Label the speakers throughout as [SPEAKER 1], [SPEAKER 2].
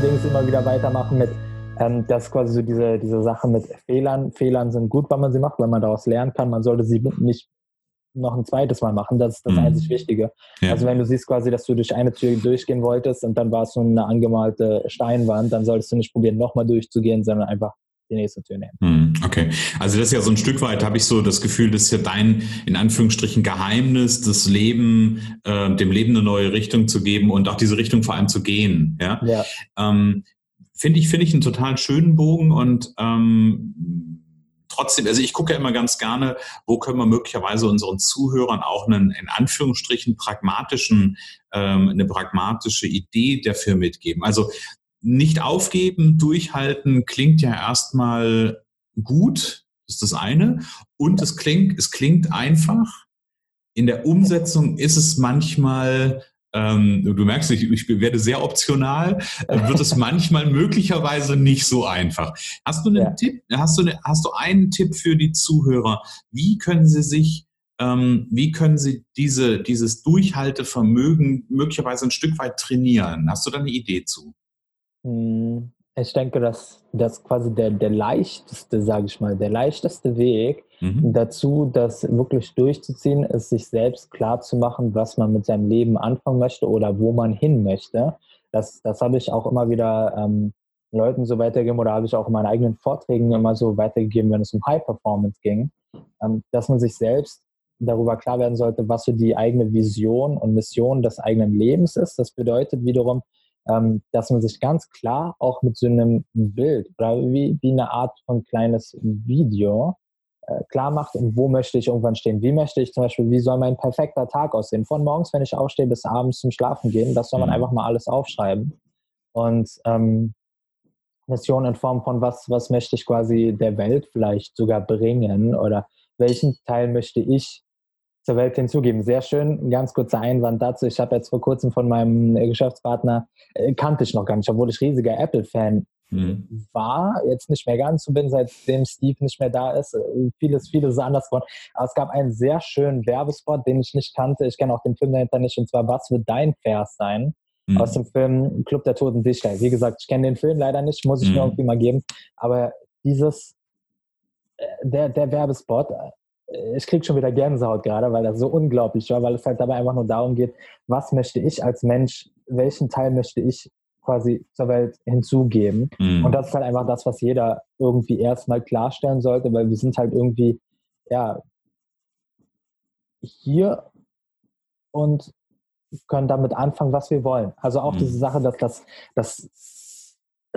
[SPEAKER 1] allerdings immer wieder weitermachen mit, ähm, dass quasi so diese, diese Sache mit Fehlern, Fehlern sind gut, wenn man sie macht, wenn man daraus lernen kann. Man sollte sie nicht noch ein zweites Mal machen. Das ist das mhm. einzig Wichtige. Ja. Also wenn du siehst quasi, dass du durch eine Tür durchgehen wolltest und dann war es so eine angemalte Steinwand, dann solltest du nicht probieren, nochmal durchzugehen, sondern einfach die nächste Tür nehmen.
[SPEAKER 2] Mhm. Okay. Also das ist ja so ein Stück weit, habe ich so das Gefühl, das ist ja dein, in Anführungsstrichen, Geheimnis, das Leben, äh, dem Leben eine neue Richtung zu geben und auch diese Richtung vor allem zu gehen. Ja. ja. Ähm, Finde ich, finde ich einen total schönen Bogen und ähm, trotzdem, also ich gucke ja immer ganz gerne, wo können wir möglicherweise unseren Zuhörern auch einen, in Anführungsstrichen, pragmatischen, ähm, eine pragmatische Idee dafür mitgeben. Also nicht aufgeben, durchhalten klingt ja erstmal gut, das ist das eine. Und es klingt, es klingt einfach. In der Umsetzung ist es manchmal ähm, du merkst, ich, ich werde sehr optional, äh, wird es manchmal möglicherweise nicht so einfach. Hast du einen ja. Tipp, hast du, eine, hast du einen Tipp für die Zuhörer? Wie können sie sich, ähm, wie können sie diese, dieses Durchhaltevermögen möglicherweise ein Stück weit trainieren? Hast du da eine Idee zu?
[SPEAKER 1] Hm, ich denke, dass das quasi der, der leichteste, sage ich mal, der leichteste Weg mhm. dazu, das wirklich durchzuziehen, ist, sich selbst klar zu machen, was man mit seinem Leben anfangen möchte oder wo man hin möchte. Das, das habe ich auch immer wieder ähm, Leuten so weitergegeben oder habe ich auch in meinen eigenen Vorträgen immer so weitergegeben, wenn es um High Performance ging, ähm, dass man sich selbst darüber klar werden sollte, was so die eigene Vision und Mission des eigenen Lebens ist. Das bedeutet wiederum, ähm, dass man sich ganz klar auch mit so einem Bild oder wie, wie eine Art von kleines Video äh, klar macht, wo möchte ich irgendwann stehen. Wie möchte ich zum Beispiel, wie soll mein perfekter Tag aussehen? Von morgens, wenn ich aufstehe, bis abends zum Schlafen gehen. Das soll man mhm. einfach mal alles aufschreiben. Und ähm, Mission in Form von was, was möchte ich quasi der Welt vielleicht sogar bringen oder welchen Teil möchte ich zur Welt hinzugeben. Sehr schön. Ein ganz kurzer Einwand dazu. Ich habe jetzt vor kurzem von meinem äh, Geschäftspartner, äh, kannte ich noch gar nicht, obwohl ich riesiger Apple-Fan mhm. war, jetzt nicht mehr ganz so bin, seitdem Steve nicht mehr da ist. Äh, vieles, vieles ist anders geworden. Aber es gab einen sehr schönen Werbespot, den ich nicht kannte. Ich kenne auch den Film dahinter nicht. Und zwar, was wird dein Vers sein? Mhm. Aus dem Film Club der Toten Dichter. Wie gesagt, ich kenne den Film leider nicht, muss ich mhm. mir irgendwie mal geben. Aber dieses, der, der Werbespot, ich kriege schon wieder Gänsehaut gerade, weil das so unglaublich war, weil es halt dabei einfach nur darum geht, was möchte ich als Mensch, welchen Teil möchte ich quasi zur Welt hinzugeben. Mhm. Und das ist halt einfach das, was jeder irgendwie erstmal klarstellen sollte, weil wir sind halt irgendwie, ja, hier und können damit anfangen, was wir wollen. Also auch mhm. diese Sache, dass das, das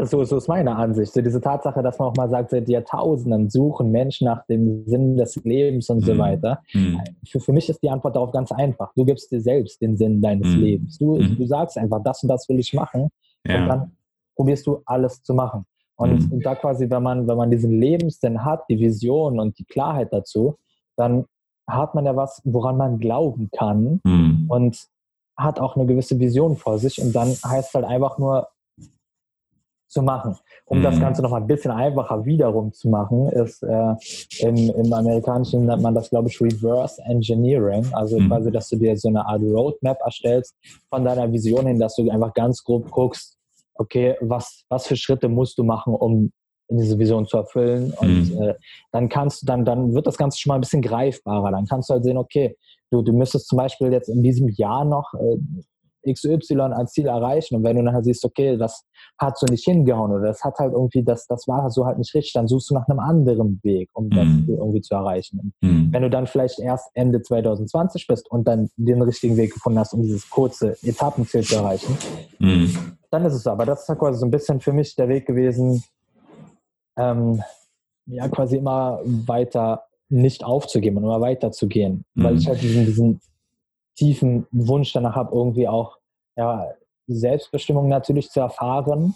[SPEAKER 1] so, so ist meine Ansicht. So diese Tatsache, dass man auch mal sagt, seit Jahrtausenden suchen Menschen nach dem Sinn des Lebens und mhm. so weiter. Mhm. Für, für mich ist die Antwort darauf ganz einfach. Du gibst dir selbst den Sinn deines mhm. Lebens. Du, du sagst einfach, das und das will ich machen. Ja. Und dann probierst du alles zu machen. Und, und da quasi, wenn man, wenn man diesen Lebenssinn hat, die Vision und die Klarheit dazu, dann hat man ja was, woran man glauben kann und hat auch eine gewisse Vision vor sich. Und dann heißt halt einfach nur, zu machen. Um mhm. das Ganze noch mal ein bisschen einfacher wiederum zu machen, ist äh, im, im Amerikanischen nennt man das, glaube ich, Reverse Engineering. Also mhm. quasi, dass du dir so eine Art Roadmap erstellst von deiner Vision hin, dass du einfach ganz grob guckst, okay, was, was für Schritte musst du machen, um diese Vision zu erfüllen. Und mhm. äh, dann kannst du, dann, dann wird das Ganze schon mal ein bisschen greifbarer. Dann kannst du halt sehen, okay, du, du müsstest zum Beispiel jetzt in diesem Jahr noch äh, XY als Ziel erreichen und wenn du nachher siehst, okay, das hat so nicht hingehauen oder das hat halt irgendwie, das, das war so halt nicht richtig, dann suchst du nach einem anderen Weg, um das mhm. irgendwie zu erreichen. Mhm. Wenn du dann vielleicht erst Ende 2020 bist und dann den richtigen Weg gefunden hast, um dieses kurze Etappenziel zu erreichen, mhm. dann ist es so. Aber das ist halt quasi so ein bisschen für mich der Weg gewesen, ähm, ja, quasi immer weiter nicht aufzugeben und immer weiter zu gehen, weil ich mhm. halt diesen, diesen tiefen Wunsch danach habe, irgendwie auch ja, Selbstbestimmung natürlich zu erfahren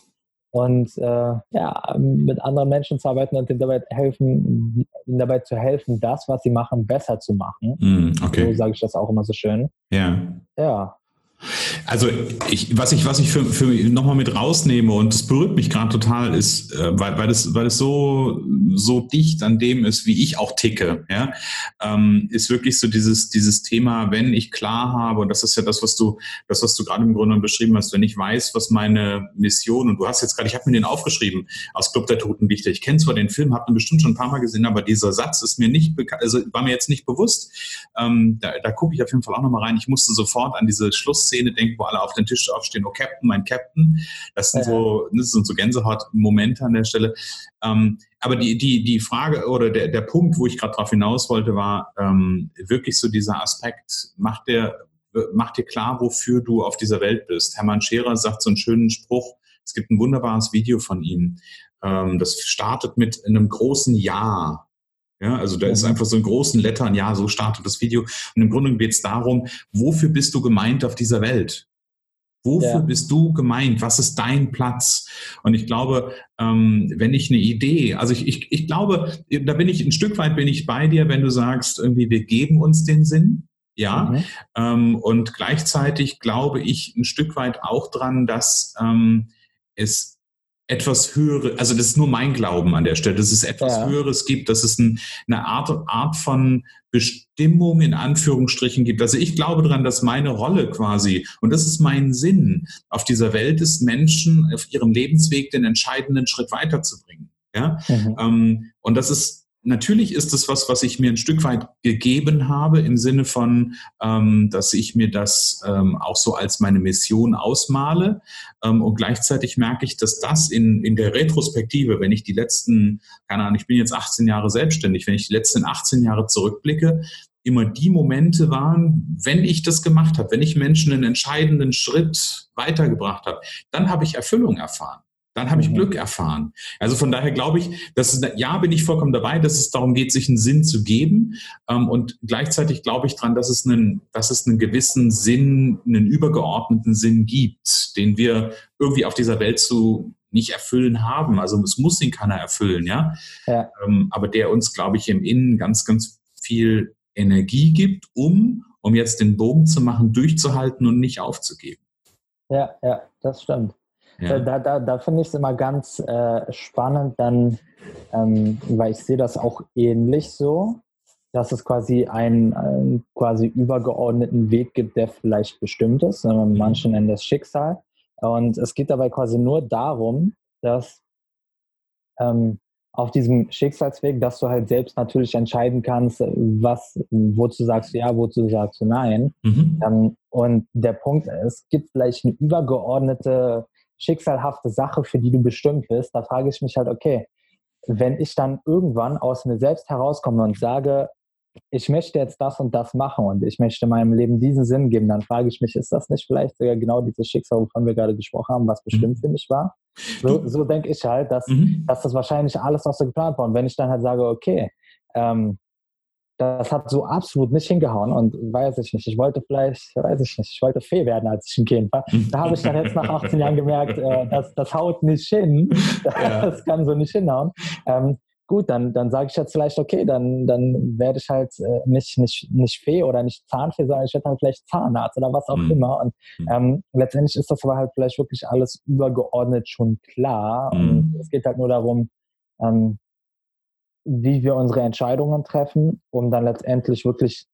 [SPEAKER 1] und äh, ja, mit anderen Menschen zu arbeiten und ihnen dabei helfen, ihnen dabei zu helfen, das, was sie machen, besser zu machen.
[SPEAKER 2] Mm, okay.
[SPEAKER 1] So sage ich das auch immer so schön.
[SPEAKER 2] Ja.
[SPEAKER 1] Ja.
[SPEAKER 2] Also ich, was ich, was ich für, für nochmal mit rausnehme und das berührt mich gerade total, ist, äh, weil, weil es, weil es so, so dicht an dem ist, wie ich auch ticke, ja, ähm, ist wirklich so dieses, dieses Thema, wenn ich klar habe, und das ist ja das, was du, das, was du gerade im Grunde beschrieben hast, wenn ich weiß, was meine Mission, und du hast jetzt gerade, ich habe mir den aufgeschrieben, aus Club der Toten Dichter. Ich kenne zwar den Film, habe ihn bestimmt schon ein paar Mal gesehen, aber dieser Satz ist mir nicht also war mir jetzt nicht bewusst. Ähm, da da gucke ich auf jeden Fall auch nochmal rein. Ich musste sofort an diese Schlussszene denken, wo alle auf den Tisch aufstehen, oh Captain, mein Captain. Das sind so, das sind so Gänsehaut-Momente an der Stelle. Ähm, aber die, die, die Frage oder der, der Punkt, wo ich gerade drauf hinaus wollte, war ähm, wirklich so dieser Aspekt, macht der, macht dir klar, wofür du auf dieser Welt bist. Hermann Scherer sagt so einen schönen Spruch, es gibt ein wunderbares Video von ihm. Ähm, das startet mit einem großen Ja. Ja, also da ist einfach so in großen Lettern, ja, so startet das Video. Und im Grunde geht es darum, wofür bist du gemeint auf dieser Welt? Wofür ja. bist du gemeint? Was ist dein Platz? Und ich glaube, ähm, wenn ich eine Idee, also ich, ich, ich glaube, da bin ich ein Stück weit bin ich bei dir, wenn du sagst, irgendwie, wir geben uns den Sinn. Ja, mhm. ähm, und gleichzeitig glaube ich ein Stück weit auch dran, dass ähm, es etwas höhere, also das ist nur mein Glauben an der Stelle, dass es etwas ja. Höheres gibt, dass es ein, eine Art, Art von Bestimmung in Anführungsstrichen gibt. Also ich glaube daran, dass meine Rolle quasi, und das ist mein Sinn auf dieser Welt ist, Menschen auf ihrem Lebensweg den entscheidenden Schritt weiterzubringen. Ja? Mhm. Ähm, und das ist natürlich ist es was, was ich mir ein Stück weit gegeben habe, im Sinne von, ähm, dass ich mir das ähm, auch so als meine Mission ausmale. Ähm, und gleichzeitig merke ich, dass das in, in der Retrospektive, wenn ich die letzten, keine Ahnung, ich bin jetzt 18 Jahre selbstständig, wenn ich die letzten 18 Jahre zurückblicke, immer die Momente waren, wenn ich das gemacht habe, wenn ich Menschen einen entscheidenden Schritt weitergebracht habe, dann habe ich Erfüllung erfahren. Dann habe ich mhm. Glück erfahren. Also von daher glaube ich, dass es, ja, bin ich vollkommen dabei, dass es darum geht, sich einen Sinn zu geben. Ähm, und gleichzeitig glaube ich dran, dass es einen, dass es einen gewissen Sinn, einen übergeordneten Sinn gibt, den wir irgendwie auf dieser Welt zu nicht erfüllen haben. Also es muss ihn keiner erfüllen, ja. ja. Ähm, aber der uns, glaube ich, im Innen ganz, ganz viel Energie gibt, um, um jetzt den Bogen zu machen, durchzuhalten und nicht aufzugeben.
[SPEAKER 1] Ja, ja, das stimmt. Ja. Da, da, da finde ich es immer ganz äh, spannend, dann, ähm, weil ich sehe das auch ähnlich so, dass es quasi einen, einen, quasi übergeordneten Weg gibt, der vielleicht bestimmt ist. Mhm. Manche nennen das Schicksal. Und es geht dabei quasi nur darum, dass ähm, auf diesem Schicksalsweg, dass du halt selbst natürlich entscheiden kannst, was, wozu sagst du ja, wozu sagst du nein. Mhm. Ähm, und der Punkt ist, es gibt vielleicht eine übergeordnete schicksalhafte Sache, für die du bestimmt bist, da frage ich mich halt, okay, wenn ich dann irgendwann aus mir selbst herauskomme und sage, ich möchte jetzt das und das machen und ich möchte meinem Leben diesen Sinn geben, dann frage ich mich, ist das nicht vielleicht sogar genau dieses Schicksal, wovon wir gerade gesprochen haben, was bestimmt mhm. für mich war? So, so denke ich halt, dass, mhm. dass das wahrscheinlich alles noch so geplant war. Und wenn ich dann halt sage, okay, ähm, das hat so absolut nicht hingehauen und weiß ich nicht, ich wollte vielleicht, weiß ich nicht, ich wollte Fee werden, als ich ein Kind war. Da habe ich dann jetzt nach 18 Jahren gemerkt, äh, das, das haut nicht hin, ja. das kann so nicht hinhauen. Ähm, gut, dann, dann sage ich jetzt vielleicht, okay, dann, dann werde ich halt äh, nicht, nicht, nicht Fee oder nicht Zahnfee, sondern ich werde dann vielleicht Zahnarzt oder was auch mhm. immer. Und mhm. ähm, letztendlich ist das aber halt vielleicht wirklich alles übergeordnet schon klar. Mhm. Und es geht halt nur darum, ähm, wie wir unsere Entscheidungen treffen, um dann letztendlich wirklich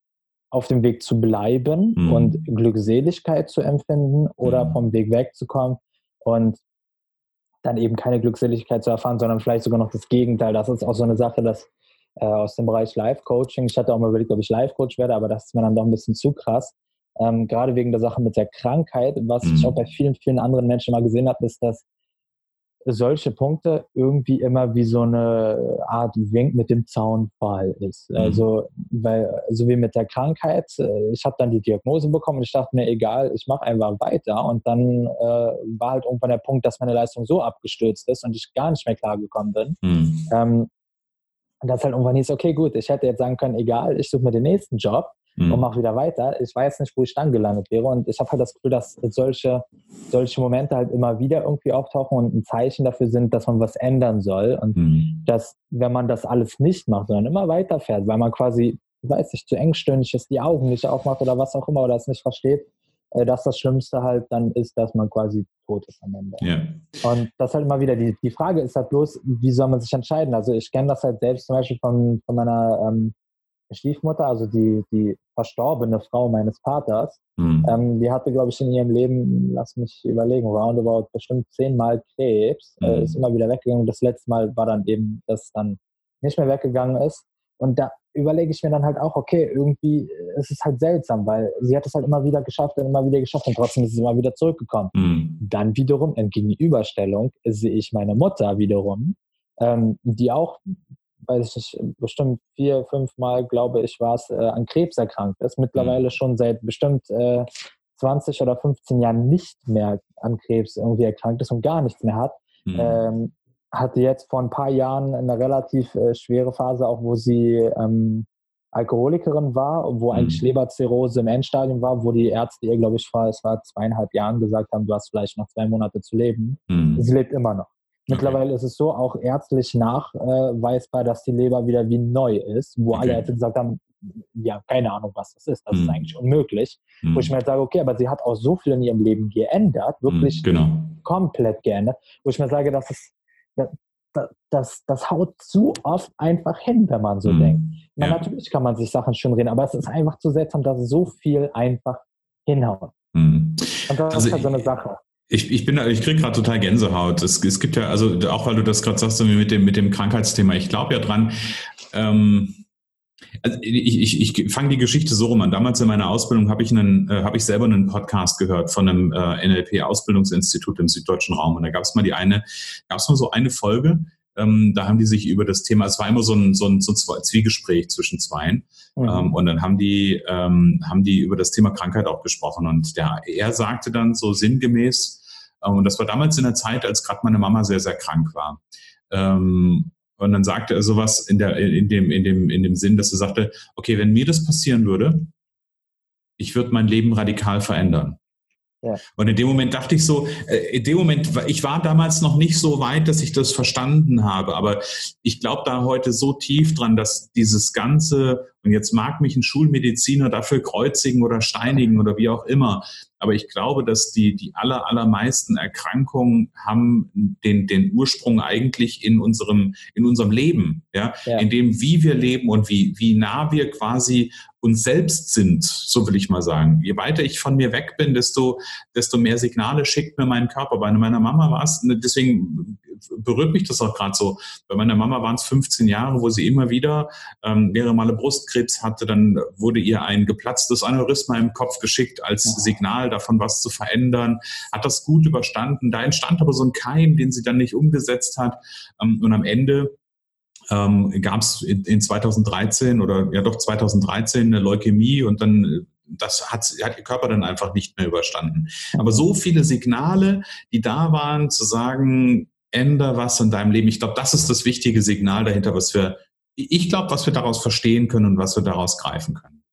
[SPEAKER 1] auf dem Weg zu bleiben mhm. und Glückseligkeit zu empfinden oder mhm. vom Weg wegzukommen und dann eben keine Glückseligkeit zu erfahren, sondern vielleicht sogar noch das Gegenteil. Das ist auch so eine Sache, dass äh, aus dem Bereich Life-Coaching, ich hatte auch mal überlegt, ob ich Life-Coach werde, aber das ist mir dann doch ein bisschen zu krass. Ähm, gerade wegen der Sache mit der Krankheit, was mhm. ich auch bei vielen, vielen anderen Menschen mal gesehen habe, ist, dass solche Punkte irgendwie immer wie so eine Art Wink mit dem Zaunpfahl ist. Mhm. Also, weil, so wie mit der Krankheit, äh, ich habe dann die Diagnose bekommen und ich dachte mir, egal, ich mache einfach weiter. Und dann äh, war halt irgendwann der Punkt, dass meine Leistung so abgestürzt ist und ich gar nicht mehr klargekommen bin. Mhm. Ähm, dass halt irgendwann hieß, okay, gut, ich hätte jetzt sagen können, egal, ich suche mir den nächsten Job mhm. und mache wieder weiter. Ich weiß nicht, wo ich dann gelandet wäre. Und ich habe halt das Gefühl, dass solche, solche Momente halt immer wieder irgendwie auftauchen und ein Zeichen dafür sind, dass man was ändern soll. Und mhm. dass, wenn man das alles nicht macht, sondern immer weiterfährt, weil man quasi, weiß ich, zu engstirnig ist, die Augen nicht aufmacht oder was auch immer oder es nicht versteht, äh, dass das Schlimmste halt dann ist, dass man quasi tot ist am Ende. Ja. Und das halt immer wieder, die, die Frage ist halt bloß, wie soll man sich entscheiden? Also ich kenne das halt selbst zum Beispiel von, von meiner ähm, Stiefmutter, also die, die verstorbene Frau meines Vaters, mhm. ähm, die hatte, glaube ich, in ihrem Leben, lass mich überlegen, roundabout bestimmt zehnmal Krebs, äh, mhm. äh, ist immer wieder weggegangen. Das letzte Mal war dann eben, dass dann nicht mehr weggegangen ist. Und da überlege ich mir dann halt auch, okay, irgendwie ist es halt seltsam, weil sie hat es halt immer wieder geschafft und immer wieder geschafft und trotzdem ist sie immer wieder zurückgekommen. Mhm. Dann wiederum in Gegenüberstellung sehe ich meine Mutter wiederum, ähm, die auch weiß ich nicht, bestimmt vier, fünf Mal, glaube ich, war es, äh, an Krebs erkrankt ist. Mittlerweile mhm. schon seit bestimmt äh, 20 oder 15 Jahren nicht mehr an Krebs irgendwie erkrankt ist und gar nichts mehr hat. Mhm. Ähm, hatte jetzt vor ein paar Jahren eine relativ äh, schwere Phase, auch wo sie ähm, Alkoholikerin war, wo mhm. eigentlich Leberzirrhose im Endstadium war, wo die Ärzte ihr, glaube ich, vor es war zweieinhalb Jahren gesagt haben, du hast vielleicht noch zwei Monate zu leben. Mhm. Sie lebt immer noch. Mittlerweile okay. ist es so auch ärztlich nachweisbar, dass die Leber wieder wie neu ist, wo okay. alle Ärzte gesagt haben, ja, keine Ahnung, was das ist. Das hm. ist eigentlich unmöglich. Hm. Wo ich mir halt sage, okay, aber sie hat auch so viel in ihrem Leben geändert, wirklich hm, genau. komplett geändert, wo ich mir sage, das ist, das, das, das haut zu oft einfach hin, wenn man so hm. denkt. Ja, ja. Natürlich kann man sich Sachen schön reden, aber es ist einfach zu seltsam, dass so viel einfach hinhaut. Hm. Und das also ist halt so eine Sache.
[SPEAKER 2] Ich, ich bin, ich kriege gerade total Gänsehaut. Es, es gibt ja, also auch weil du das gerade sagst mit dem, mit dem Krankheitsthema, ich glaube ja dran. Ähm, also ich, ich, ich fange die Geschichte so rum an. Damals in meiner Ausbildung habe ich einen, äh, habe ich selber einen Podcast gehört von einem äh, NLP-Ausbildungsinstitut im süddeutschen Raum. Und da gab es mal die eine, gab es mal so eine Folge, ähm, da haben die sich über das Thema, es war immer so ein, so ein, so ein Zwiegespräch zwischen zweien. Mhm. Ähm, und dann haben die, ähm, haben die über das Thema Krankheit auch gesprochen. Und der, er sagte dann so sinngemäß, äh, und das war damals in der Zeit, als gerade meine Mama sehr, sehr krank war. Ähm, und dann sagte er sowas in, der, in, dem, in, dem, in dem Sinn, dass er sagte, okay, wenn mir das passieren würde, ich würde mein Leben radikal verändern. Ja. Und in dem Moment dachte ich so, äh, in dem Moment, ich war damals noch nicht so weit, dass ich das verstanden habe, aber ich glaube da heute so tief dran, dass dieses ganze, und jetzt mag mich ein Schulmediziner dafür kreuzigen oder steinigen oder wie auch immer, aber ich glaube, dass die, die aller, allermeisten Erkrankungen haben den, den Ursprung eigentlich in unserem, in unserem Leben, ja? ja. in dem, wie wir leben und wie, wie nah wir quasi uns selbst sind, so will ich mal sagen. Je weiter ich von mir weg bin, desto, desto mehr Signale schickt mir mein Körper. Bei meiner Mama war es, deswegen berührt mich das auch gerade so. Bei meiner Mama waren es 15 Jahre, wo sie immer wieder ähm, mehrere Male Brustkrebs hatte. Dann wurde ihr ein geplatztes Aneurysma im Kopf geschickt als Signal davon, was zu verändern. Hat das gut überstanden. Da entstand aber so ein Keim, den sie dann nicht umgesetzt hat. Ähm, und am Ende ähm, gab es in, in 2013 oder ja doch 2013 eine Leukämie und dann das hat, hat ihr Körper dann einfach nicht mehr überstanden. Aber so viele Signale, die da waren, zu sagen, änder was in deinem Leben. Ich glaube, das ist das wichtige Signal dahinter, was wir, ich glaube, was wir daraus verstehen können und was wir daraus greifen können.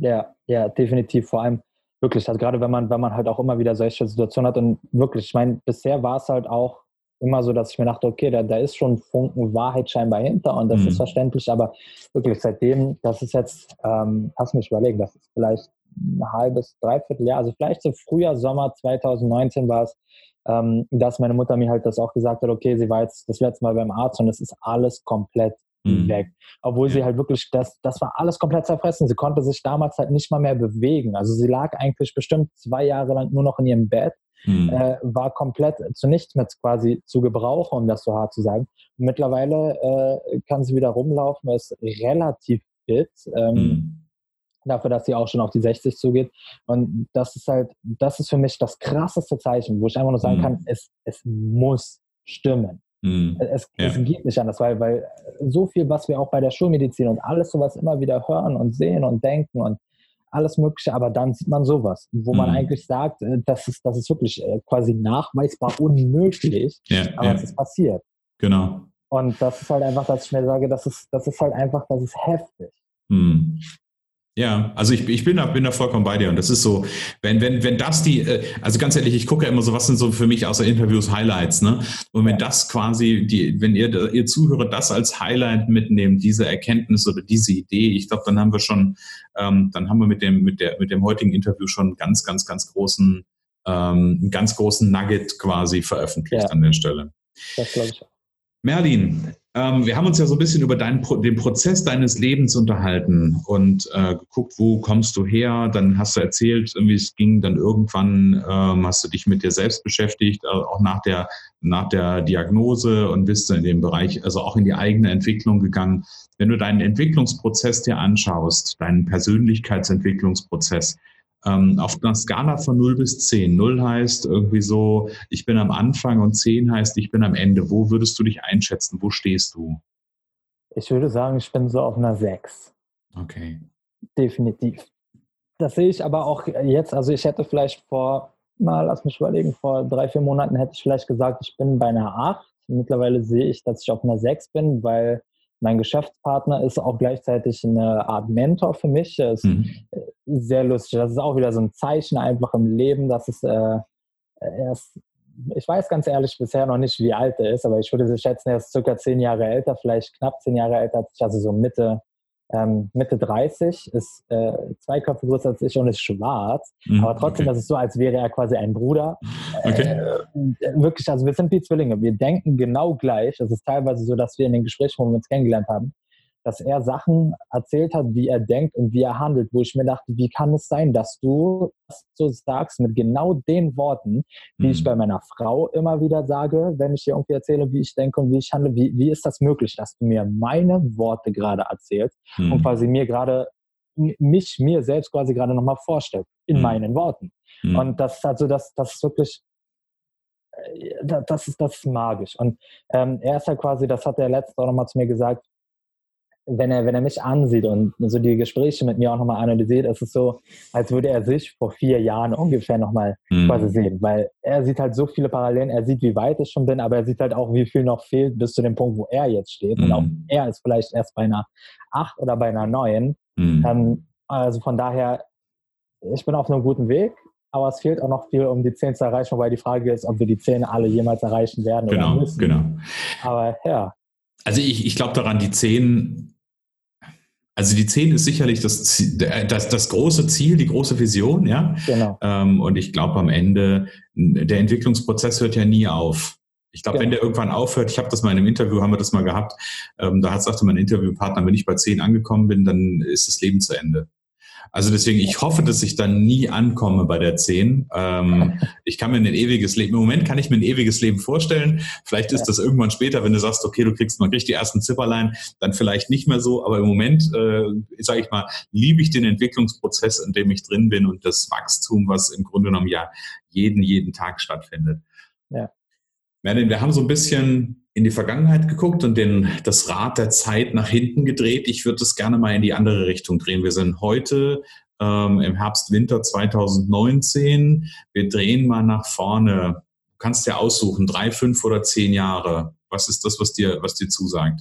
[SPEAKER 1] Ja, ja, definitiv. Vor allem wirklich, also gerade wenn man, wenn man halt auch immer wieder solche Situationen hat und wirklich, ich meine, bisher war es halt auch immer so, dass ich mir dachte, okay, da, da ist schon Funken Wahrheit scheinbar hinter und das mhm. ist verständlich, aber wirklich seitdem, das ist jetzt, ähm, lass mich überlegen, das ist vielleicht ein halbes, dreiviertel Jahr, also vielleicht so Frühjahr, Sommer 2019 war es, ähm, dass meine Mutter mir halt das auch gesagt hat, okay, sie war jetzt das letzte Mal beim Arzt und es ist alles komplett mhm. weg. Obwohl ja. sie halt wirklich, das, das war alles komplett zerfressen. Sie konnte sich damals halt nicht mal mehr bewegen. Also sie lag eigentlich bestimmt zwei Jahre lang nur noch in ihrem Bett. Mhm. Äh, war komplett zu nichts mehr quasi zu gebrauchen, um das so hart zu sagen. Mittlerweile äh, kann sie wieder rumlaufen, ist relativ fit. Ähm, mhm dafür, dass sie auch schon auf die 60 zugeht. Und das ist halt, das ist für mich das krasseste Zeichen, wo ich einfach nur sagen mhm. kann, es, es muss stimmen. Mhm. Es, ja. es, geht nicht anders, weil, weil so viel, was wir auch bei der Schulmedizin und alles sowas immer wieder hören und sehen und denken und alles Mögliche, aber dann sieht man sowas, wo man mhm. eigentlich sagt, äh, das ist, das ist wirklich äh, quasi nachweisbar unmöglich, ja, aber ja. es ist passiert.
[SPEAKER 2] Genau.
[SPEAKER 1] Und das ist halt einfach, dass ich mir sage, das ist, das ist halt einfach, das ist heftig.
[SPEAKER 2] Mhm. Ja, also ich, ich bin, da, bin da vollkommen bei dir. Und das ist so, wenn, wenn, wenn das die, äh, also ganz ehrlich, ich gucke ja immer so, was sind so für mich außer Interviews Highlights, ne? Und wenn das quasi, die, wenn ihr, ihr Zuhörer das als Highlight mitnehmt, diese Erkenntnis oder diese Idee, ich glaube, dann haben wir schon, ähm, dann haben wir mit dem, mit der, mit dem heutigen Interview schon ganz, ganz, ganz großen, ähm, einen ganz großen Nugget quasi veröffentlicht ja. an der Stelle. Das glaube ich auch. Merlin, ähm, wir haben uns ja so ein bisschen über deinen, den Prozess deines Lebens unterhalten und äh, geguckt, wo kommst du her. Dann hast du erzählt, wie es ging. Dann irgendwann ähm, hast du dich mit dir selbst beschäftigt, äh, auch nach der, nach der Diagnose und bist in dem Bereich, also auch in die eigene Entwicklung gegangen. Wenn du deinen Entwicklungsprozess dir anschaust, deinen Persönlichkeitsentwicklungsprozess, ähm, auf einer Skala von 0 bis 10. 0 heißt irgendwie so, ich bin am Anfang und 10 heißt, ich bin am Ende. Wo würdest du dich einschätzen? Wo stehst du?
[SPEAKER 1] Ich würde sagen, ich bin so auf einer 6.
[SPEAKER 2] Okay.
[SPEAKER 1] Definitiv. Das sehe ich aber auch jetzt. Also ich hätte vielleicht vor, mal lass mich überlegen, vor drei, vier Monaten hätte ich vielleicht gesagt, ich bin bei einer 8. Mittlerweile sehe ich, dass ich auf einer 6 bin, weil mein Geschäftspartner ist auch gleichzeitig eine Art Mentor für mich. Das ist mhm. sehr lustig. Das ist auch wieder so ein Zeichen einfach im Leben, dass es äh, erst, ich weiß ganz ehrlich bisher noch nicht, wie alt er ist, aber ich würde schätzen, er ist circa zehn Jahre älter, vielleicht knapp zehn Jahre älter als ich, also so Mitte, ähm, Mitte 30, ist äh, zwei Köpfe größer als ich und ist schwarz. Mhm, aber trotzdem okay. ist es so, als wäre er quasi ein Bruder. Okay. Äh, wirklich, also wir sind wie Zwillinge. Wir denken genau gleich. Es ist teilweise so, dass wir in den Gesprächen, wo wir uns kennengelernt haben, dass er Sachen erzählt hat, wie er denkt und wie er handelt, wo ich mir dachte, wie kann es sein, dass du das so sagst mit genau den Worten, die mhm. ich bei meiner Frau immer wieder sage, wenn ich dir irgendwie erzähle, wie ich denke und wie ich handle. Wie, wie ist das möglich, dass du mir meine Worte gerade erzählst mhm. und quasi mir gerade mich mir selbst quasi gerade nochmal vorstellt in mhm. meinen Worten. Mhm. Und das also das das ist wirklich äh, das ist das ist magisch und ähm, er ist ja quasi, das hat er letztes auch nochmal zu mir gesagt, wenn er, wenn er mich ansieht und so die Gespräche mit mir auch nochmal analysiert, ist es so, als würde er sich vor vier Jahren ungefähr nochmal mhm. quasi sehen. Weil er sieht halt so viele Parallelen, er sieht, wie weit ich schon bin, aber er sieht halt auch, wie viel noch fehlt bis zu dem Punkt, wo er jetzt steht. Mhm. Und auch er ist vielleicht erst bei einer acht oder bei einer neun. Mhm. Ähm, also von daher, ich bin auf einem guten Weg, aber es fehlt auch noch viel, um die zehn zu erreichen, wobei die Frage ist, ob wir die zehn alle jemals erreichen werden
[SPEAKER 2] genau,
[SPEAKER 1] oder müssen.
[SPEAKER 2] Genau.
[SPEAKER 1] Aber ja.
[SPEAKER 2] Also ich, ich glaube daran, die zehn also die 10 ist sicherlich das, das, das große Ziel, die große Vision, ja. Genau. Ähm, und ich glaube am Ende, der Entwicklungsprozess hört ja nie auf. Ich glaube, genau. wenn der irgendwann aufhört, ich habe das mal in einem Interview, haben wir das mal gehabt, ähm, da hat sagte mein Interviewpartner, wenn ich bei 10 angekommen bin, dann ist das Leben zu Ende. Also deswegen, ich hoffe, dass ich dann nie ankomme bei der 10. Ähm, ich kann mir ein ewiges Leben, im Moment kann ich mir ein ewiges Leben vorstellen. Vielleicht ist das irgendwann später, wenn du sagst, okay, du kriegst, man kriegt die ersten Zipperlein, dann vielleicht nicht mehr so. Aber im Moment, äh, sage ich mal, liebe ich den Entwicklungsprozess, in dem ich drin bin und das Wachstum, was im Grunde genommen ja jeden, jeden Tag stattfindet. Ja. Merlin, wir haben so ein bisschen in die Vergangenheit geguckt und den, das Rad der Zeit nach hinten gedreht. Ich würde es gerne mal in die andere Richtung drehen. Wir sind heute ähm, im Herbst, Winter 2019. Wir drehen mal nach vorne. Du kannst dir aussuchen, drei, fünf oder zehn Jahre. Was ist das, was dir, was dir zusagt?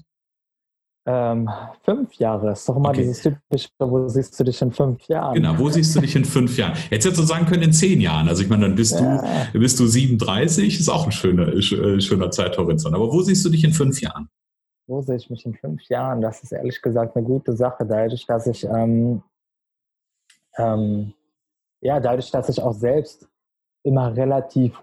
[SPEAKER 1] Ähm, fünf Jahre ist doch mal okay. dieses typische, wo siehst du dich in fünf Jahren?
[SPEAKER 2] Genau, wo siehst du dich in fünf Jahren? Jetzt hättest du sagen können in zehn Jahren. Also ich meine, dann bist ja. du, bist du 37, ist auch ein schöner, äh, schöner Zeithorizont. Aber wo siehst du dich in fünf Jahren?
[SPEAKER 1] Wo sehe ich mich in fünf Jahren? Das ist ehrlich gesagt eine gute Sache, dadurch, dass ich ähm, ähm, ja, dadurch, dass ich auch selbst immer relativ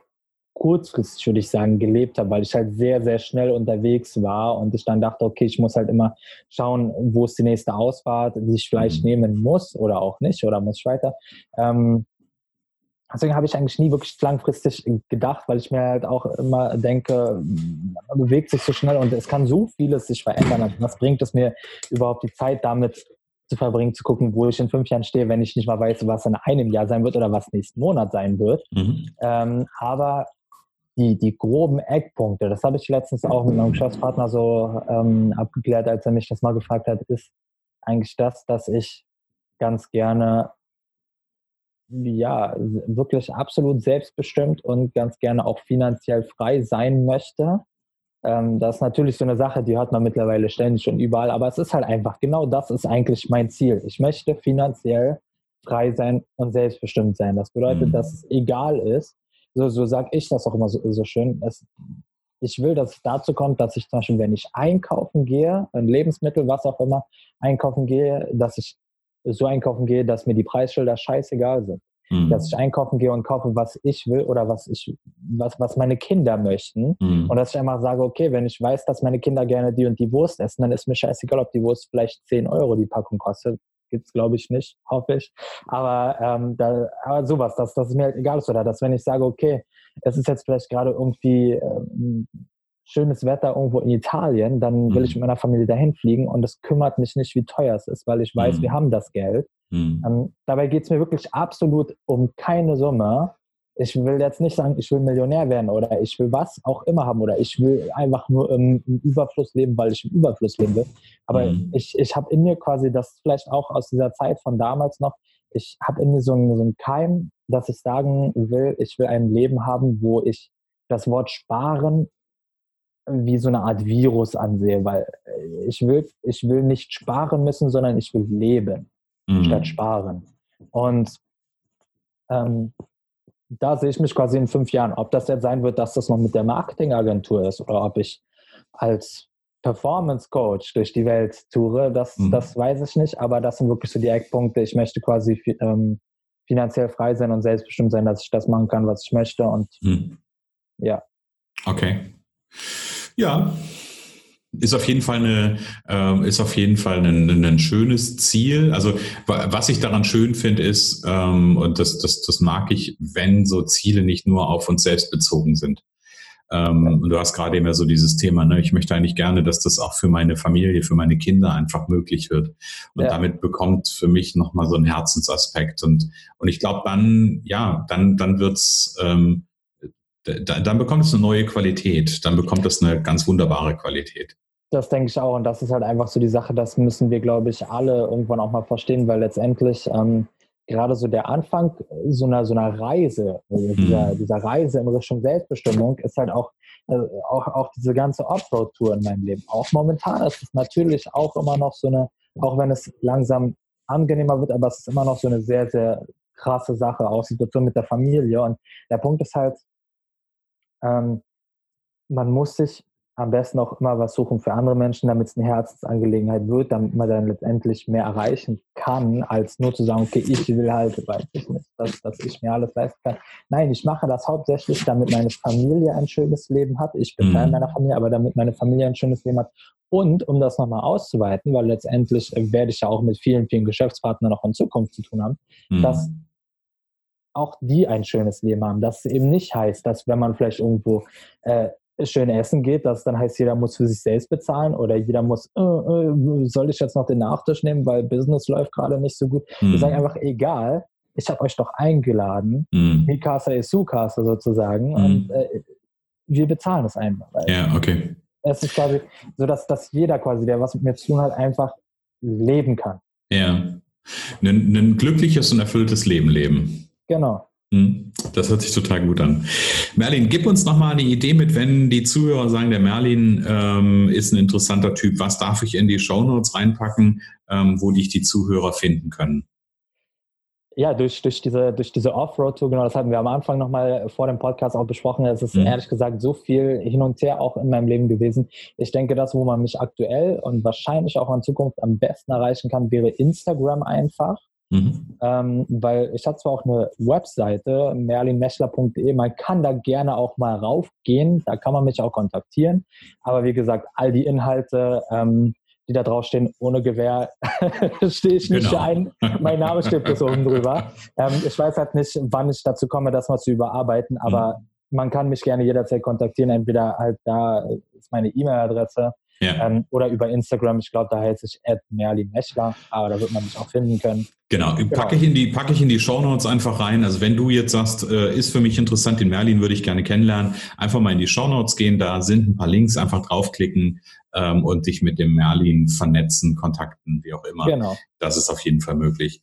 [SPEAKER 1] kurzfristig, würde ich sagen, gelebt habe, weil ich halt sehr, sehr schnell unterwegs war und ich dann dachte, okay, ich muss halt immer schauen, wo ist die nächste Ausfahrt, die ich vielleicht mhm. nehmen muss oder auch nicht oder muss ich weiter. Ähm, deswegen habe ich eigentlich nie wirklich langfristig gedacht, weil ich mir halt auch immer denke, man bewegt sich so schnell und es kann so vieles sich verändern. Also was bringt es mir überhaupt die Zeit damit zu verbringen, zu gucken, wo ich in fünf Jahren stehe, wenn ich nicht mal weiß, was in einem Jahr sein wird oder was nächsten Monat sein wird. Mhm. Ähm, aber die, die groben Eckpunkte, das habe ich letztens auch mit meinem Geschäftspartner so ähm, abgeklärt, als er mich das mal gefragt hat, ist eigentlich das, dass ich ganz gerne ja, wirklich absolut selbstbestimmt und ganz gerne auch finanziell frei sein möchte. Ähm, das ist natürlich so eine Sache, die hört man mittlerweile ständig und überall, aber es ist halt einfach, genau das ist eigentlich mein Ziel. Ich möchte finanziell frei sein und selbstbestimmt sein. Das bedeutet, mhm. dass es egal ist, so, so sage ich das auch immer so, so schön, es, ich will, dass es dazu kommt, dass ich zum Beispiel, wenn ich einkaufen gehe, ein Lebensmittel, was auch immer, einkaufen gehe, dass ich so einkaufen gehe, dass mir die Preisschilder scheißegal sind. Mhm. Dass ich einkaufen gehe und kaufe, was ich will oder was ich, was, was meine Kinder möchten. Mhm. Und dass ich einfach sage, okay, wenn ich weiß, dass meine Kinder gerne die und die Wurst essen, dann ist mir scheißegal, ob die Wurst vielleicht 10 Euro die Packung kostet. Gibt es, glaube ich, nicht, hoffe ich. Aber, ähm, da, aber sowas, dass das mir halt egal ist. Oder dass, wenn ich sage, okay, es ist jetzt vielleicht gerade irgendwie ähm, schönes Wetter irgendwo in Italien, dann will mhm. ich mit meiner Familie dahin fliegen und es kümmert mich nicht, wie teuer es ist, weil ich weiß, mhm. wir haben das Geld. Mhm. Ähm, dabei geht es mir wirklich absolut um keine Summe. Ich will jetzt nicht sagen, ich will Millionär werden oder ich will was auch immer haben oder ich will einfach nur im, Überfluss leben, weil ich im Überfluss leben will. Aber mhm. ich, ich habe in mir quasi das vielleicht auch aus dieser Zeit von damals noch, ich habe in mir so einen, so einen Keim, dass ich sagen will, ich will ein Leben haben, wo ich das Wort sparen wie so eine Art Virus ansehe, weil äh, ich will, ich will nicht sparen müssen, sondern ich will leben mhm. statt sparen. Und ähm, da sehe ich mich quasi in fünf Jahren. Ob das jetzt sein wird, dass das noch mit der Marketingagentur ist oder ob ich als Performance Coach durch die Welt toure, das, mhm. das weiß ich nicht, aber das sind wirklich so die Eckpunkte. Ich möchte quasi ähm, finanziell frei sein und selbstbestimmt sein, dass ich das machen kann, was ich möchte. Und mhm. ja.
[SPEAKER 2] Okay. Ja, ist auf jeden Fall eine, äh, ist auf jeden Fall ein, ein, schönes Ziel. Also was ich daran schön finde, ist, ähm, und das, das, das mag ich, wenn so Ziele nicht nur auf uns selbst bezogen sind. Ähm, und du hast gerade immer so dieses Thema, ne? ich möchte eigentlich gerne, dass das auch für meine Familie, für meine Kinder einfach möglich wird. Und ja. damit bekommt für mich nochmal so einen Herzensaspekt. Und, und ich glaube, dann, ja, dann, dann wird's ähm, dann bekommt es eine neue Qualität, dann bekommt es eine ganz wunderbare Qualität.
[SPEAKER 1] Das denke ich auch und das ist halt einfach so die Sache, das müssen wir, glaube ich, alle irgendwann auch mal verstehen, weil letztendlich ähm, gerade so der Anfang so einer, so einer Reise, also dieser, dieser Reise in Richtung Selbstbestimmung ist halt auch, äh, auch, auch diese ganze Offroad-Tour in meinem Leben. Auch momentan ist es natürlich auch immer noch so eine, auch wenn es langsam angenehmer wird, aber es ist immer noch so eine sehr, sehr krasse Sache, auch Situation mit der Familie. Und der Punkt ist halt, ähm, man muss sich am besten auch immer was suchen für andere Menschen, damit es eine Herzensangelegenheit wird, damit man dann letztendlich mehr erreichen kann, als nur zu sagen, okay, ich will halt, weiß ich nicht, dass, dass ich mir alles leisten kann. Nein, ich mache das hauptsächlich, damit meine Familie ein schönes Leben hat. Ich bezahle mhm. meiner Familie, aber damit meine Familie ein schönes Leben hat. Und um das nochmal auszuweiten, weil letztendlich werde ich ja auch mit vielen, vielen Geschäftspartnern noch in Zukunft zu tun haben, mhm. dass auch die ein schönes Leben haben. Das eben nicht heißt, dass wenn man vielleicht irgendwo äh, schön essen geht, dass dann heißt, jeder muss für sich selbst bezahlen oder jeder muss, äh, äh, soll ich jetzt noch den Nachtisch nehmen, weil Business läuft gerade nicht so gut. Mhm. Wir sagen einfach, egal, ich habe euch doch eingeladen, mhm. mi casa es su casa sozusagen mhm. und äh, wir bezahlen es einfach.
[SPEAKER 2] Ja, okay.
[SPEAKER 1] Es ist quasi so, dass, dass jeder quasi, der was mit mir zu tun hat, einfach leben kann.
[SPEAKER 2] Ja. Ein, ein glückliches und erfülltes Leben leben.
[SPEAKER 1] Genau.
[SPEAKER 2] Hm, das hört sich total gut an. Merlin, gib uns nochmal eine Idee mit, wenn die Zuhörer sagen, der Merlin ähm, ist ein interessanter Typ. Was darf ich in die Shownotes reinpacken, ähm, wo dich die Zuhörer finden können?
[SPEAKER 1] Ja, durch, durch diese, durch diese Offroad-Tour, genau, das hatten wir am Anfang nochmal vor dem Podcast auch besprochen. Es ist mhm. ehrlich gesagt so viel hin und her auch in meinem Leben gewesen. Ich denke, das, wo man mich aktuell und wahrscheinlich auch in Zukunft am besten erreichen kann, wäre Instagram einfach. Mhm. Ähm, weil ich habe zwar auch eine Webseite, merlinmessler.de, man kann da gerne auch mal raufgehen, da kann man mich auch kontaktieren. Aber wie gesagt, all die Inhalte, ähm, die da draufstehen, ohne Gewehr stehe ich nicht genau. ein. Mein Name steht bis oben drüber. Ähm, ich weiß halt nicht, wann ich dazu komme, das mal zu überarbeiten, aber mhm. man kann mich gerne jederzeit kontaktieren. Entweder halt da ist meine E-Mail-Adresse ja. Ähm, oder über Instagram, ich glaube, da heißt sich Merlin Mechler, aber da wird man mich auch finden können.
[SPEAKER 2] Genau, genau. packe ich in die, packe ich in die Shownotes einfach rein. Also wenn du jetzt sagst, äh, ist für mich interessant, den Merlin würde ich gerne kennenlernen, einfach mal in die Shownotes gehen, da sind ein paar Links, einfach draufklicken ähm, und dich mit dem Merlin vernetzen, kontakten, wie auch immer. Genau. Das ist auf jeden Fall möglich.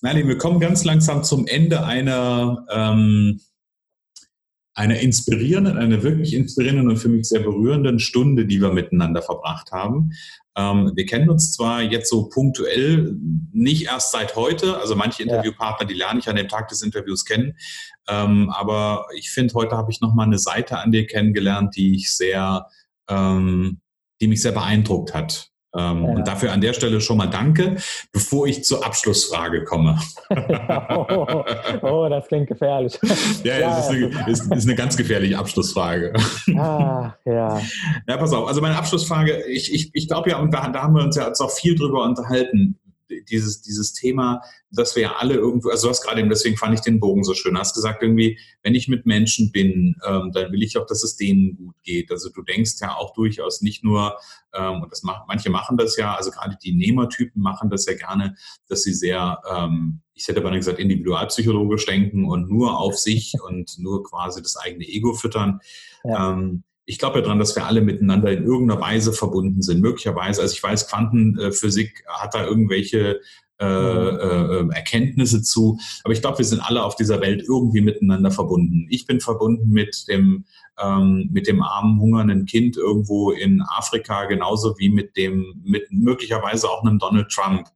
[SPEAKER 2] Merlin, wir kommen ganz langsam zum Ende einer ähm, einer inspirierenden, einer wirklich inspirierenden und für mich sehr berührenden Stunde, die wir miteinander verbracht haben. Ähm, wir kennen uns zwar jetzt so punktuell nicht erst seit heute, also manche Interviewpartner, die lerne ich an dem Tag des Interviews kennen, ähm, aber ich finde, heute habe ich nochmal eine Seite an dir kennengelernt, die ich sehr, ähm, die mich sehr beeindruckt hat. Ähm, ja. Und dafür an der Stelle schon mal danke, bevor ich zur Abschlussfrage komme.
[SPEAKER 1] oh, oh, das klingt gefährlich.
[SPEAKER 2] ja, ja, es ist eine, ist, ist eine, ganz gefährliche Abschlussfrage.
[SPEAKER 1] Ah, ja.
[SPEAKER 2] Ja, pass auf. Also meine Abschlussfrage, ich, ich, ich glaube ja, und da, da haben wir uns ja jetzt auch viel drüber unterhalten, dieses, dieses Thema, dass wir ja alle irgendwo, also du hast gerade eben, deswegen fand ich den Bogen so schön, hast gesagt irgendwie, wenn ich mit Menschen bin, ähm, dann will ich auch, dass es denen gut geht. Also du denkst ja auch durchaus nicht nur, ähm, und das macht, manche machen das ja, also gerade die Nehmertypen machen das ja gerne, dass sie sehr, ähm, ich hätte aber nicht gesagt, individualpsychologisch denken und nur auf sich und nur quasi das eigene Ego füttern. Ja. Ähm, ich glaube ja daran, dass wir alle miteinander in irgendeiner Weise verbunden sind. Möglicherweise, also ich weiß, Quantenphysik hat da irgendwelche äh, äh, äh, Erkenntnisse zu, aber ich glaube, wir sind alle auf dieser Welt irgendwie miteinander verbunden. Ich bin verbunden mit dem ähm, mit dem armen hungernden Kind irgendwo in Afrika genauso wie mit dem mit möglicherweise auch einem Donald Trump,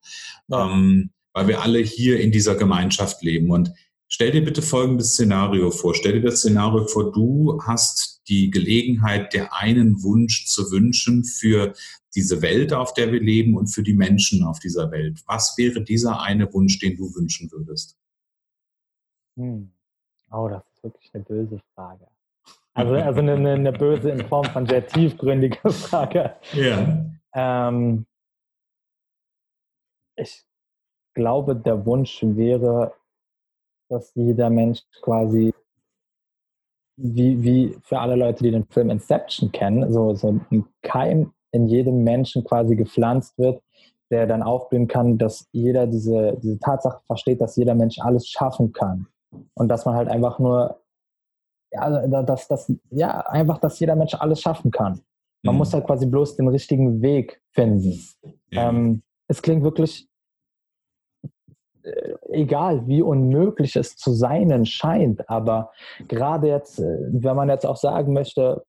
[SPEAKER 2] ja. ähm, weil wir alle hier in dieser Gemeinschaft leben und Stell dir bitte folgendes Szenario vor. Stell dir das Szenario vor, du hast die Gelegenheit, dir einen Wunsch zu wünschen für diese Welt, auf der wir leben und für die Menschen auf dieser Welt. Was wäre dieser eine Wunsch, den du wünschen würdest?
[SPEAKER 1] Hm. Oh, das ist wirklich eine böse Frage. Also, also eine, eine böse in Form von sehr tiefgründiger Frage.
[SPEAKER 2] Ja.
[SPEAKER 1] Ähm, ich glaube, der Wunsch wäre, dass jeder Mensch quasi, wie, wie für alle Leute, die den Film Inception kennen, so, so ein Keim in jedem Menschen quasi gepflanzt wird, der dann aufblühen kann, dass jeder diese, diese Tatsache versteht, dass jeder Mensch alles schaffen kann. Und dass man halt einfach nur, ja, dass, dass, ja, einfach, dass jeder Mensch alles schaffen kann. Man mhm. muss halt quasi bloß den richtigen Weg finden. Ja. Ähm, es klingt wirklich egal wie unmöglich es zu sein scheint, aber gerade jetzt, äh, wenn man jetzt auch sagen möchte,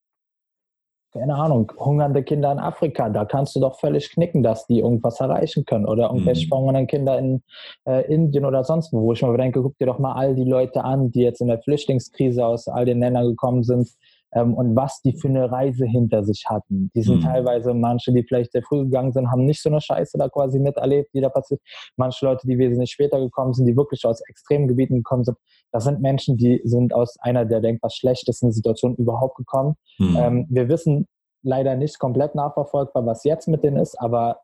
[SPEAKER 1] keine Ahnung, hungernde Kinder in Afrika, da kannst du doch völlig knicken, dass die irgendwas erreichen können oder irgendwelche mhm. verhungernden Kinder in äh, Indien oder sonst wo, wo ich mir denke, guck dir doch mal all die Leute an, die jetzt in der Flüchtlingskrise aus all den Ländern gekommen sind, ähm, und was die für eine Reise hinter sich hatten. Die sind mhm. teilweise manche, die vielleicht sehr früh gegangen sind, haben nicht so eine Scheiße da quasi miterlebt, die da passiert. Manche Leute, die wesentlich später gekommen sind, die wirklich aus extremen Gebieten gekommen sind. Das sind Menschen, die sind aus einer der denkbar schlechtesten Situationen überhaupt gekommen. Mhm. Ähm, wir wissen leider nicht komplett nachverfolgbar, was jetzt mit denen ist, aber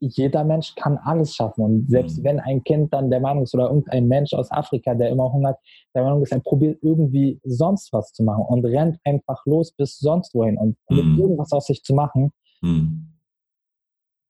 [SPEAKER 1] jeder Mensch kann alles schaffen. Und selbst mhm. wenn ein Kind dann der Meinung ist oder irgendein Mensch aus Afrika, der immer hungert, der Meinung ist, er probiert irgendwie sonst was zu machen und rennt einfach los bis sonst wohin und mhm. irgendwas aus sich zu machen. Mhm.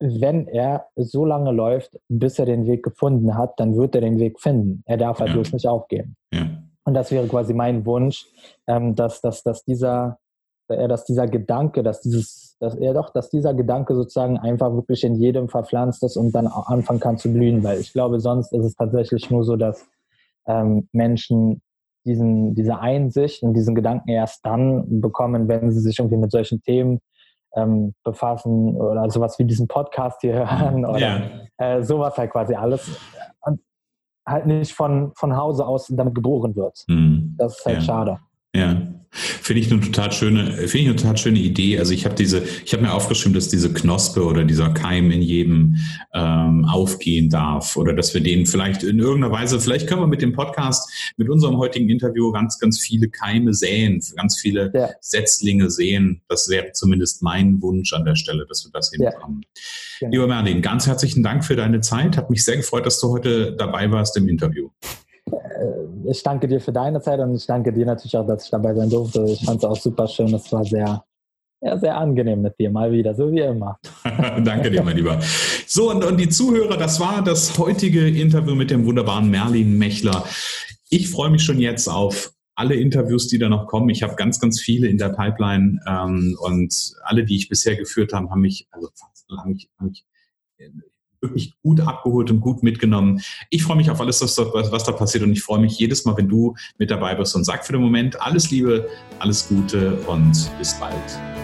[SPEAKER 1] Wenn er so lange läuft, bis er den Weg gefunden hat, dann wird er den Weg finden. Er darf halt ja. bloß nicht aufgeben. Ja. Und das wäre quasi mein Wunsch, ähm, dass, dass, dass dieser, dass dieser Gedanke, dass dieses dass er doch, dass dieser Gedanke sozusagen einfach wirklich in jedem verpflanzt ist und dann anfangen kann zu blühen, weil ich glaube, sonst ist es tatsächlich nur so, dass ähm, Menschen diesen, diese Einsicht und diesen Gedanken erst dann bekommen, wenn sie sich irgendwie mit solchen Themen ähm, befassen oder sowas wie diesen Podcast hier hören oder ja. äh, sowas halt quasi alles und halt nicht von, von Hause aus damit geboren wird. Mhm. Das ist halt ja. schade.
[SPEAKER 2] Ja. Finde ich eine total schöne, finde ich eine total schöne Idee. Also ich habe diese, ich habe mir aufgeschrieben, dass diese Knospe oder dieser Keim in jedem ähm, aufgehen darf oder dass wir den vielleicht in irgendeiner Weise, vielleicht können wir mit dem Podcast, mit unserem heutigen Interview ganz, ganz viele Keime säen, ganz viele ja. Setzlinge sehen. Das wäre zumindest mein Wunsch an der Stelle, dass wir das hinbekommen. Ja. Genau. Lieber Merlin, ganz herzlichen Dank für deine Zeit. Hat mich sehr gefreut, dass du heute dabei warst im Interview.
[SPEAKER 1] Äh, ich danke dir für deine Zeit und ich danke dir natürlich auch, dass ich dabei sein durfte. Ich fand es auch super schön. Es war sehr, ja, sehr angenehm mit dir, mal wieder, so wie immer.
[SPEAKER 2] danke dir, mein Lieber. So, und, und die Zuhörer, das war das heutige Interview mit dem wunderbaren Merlin Mechler. Ich freue mich schon jetzt auf alle Interviews, die da noch kommen. Ich habe ganz, ganz viele in der Pipeline ähm, und alle, die ich bisher geführt habe, haben mich, also haben mich, haben mich
[SPEAKER 3] wirklich gut abgeholt und gut mitgenommen. Ich freue mich auf alles, was da, was da passiert und ich freue mich jedes Mal, wenn du mit dabei bist und sag für den Moment alles Liebe, alles Gute und bis bald.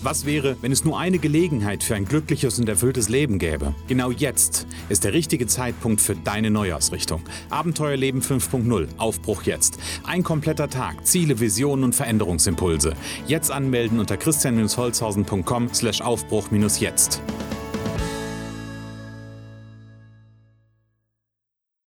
[SPEAKER 2] Was wäre, wenn es nur eine Gelegenheit für ein glückliches und erfülltes Leben gäbe? Genau jetzt ist der richtige Zeitpunkt für deine Neuausrichtung. Abenteuerleben 5.0, Aufbruch jetzt. Ein kompletter Tag, Ziele, Visionen und Veränderungsimpulse. Jetzt anmelden unter christian-holzhausen.com slash Aufbruch-jetzt.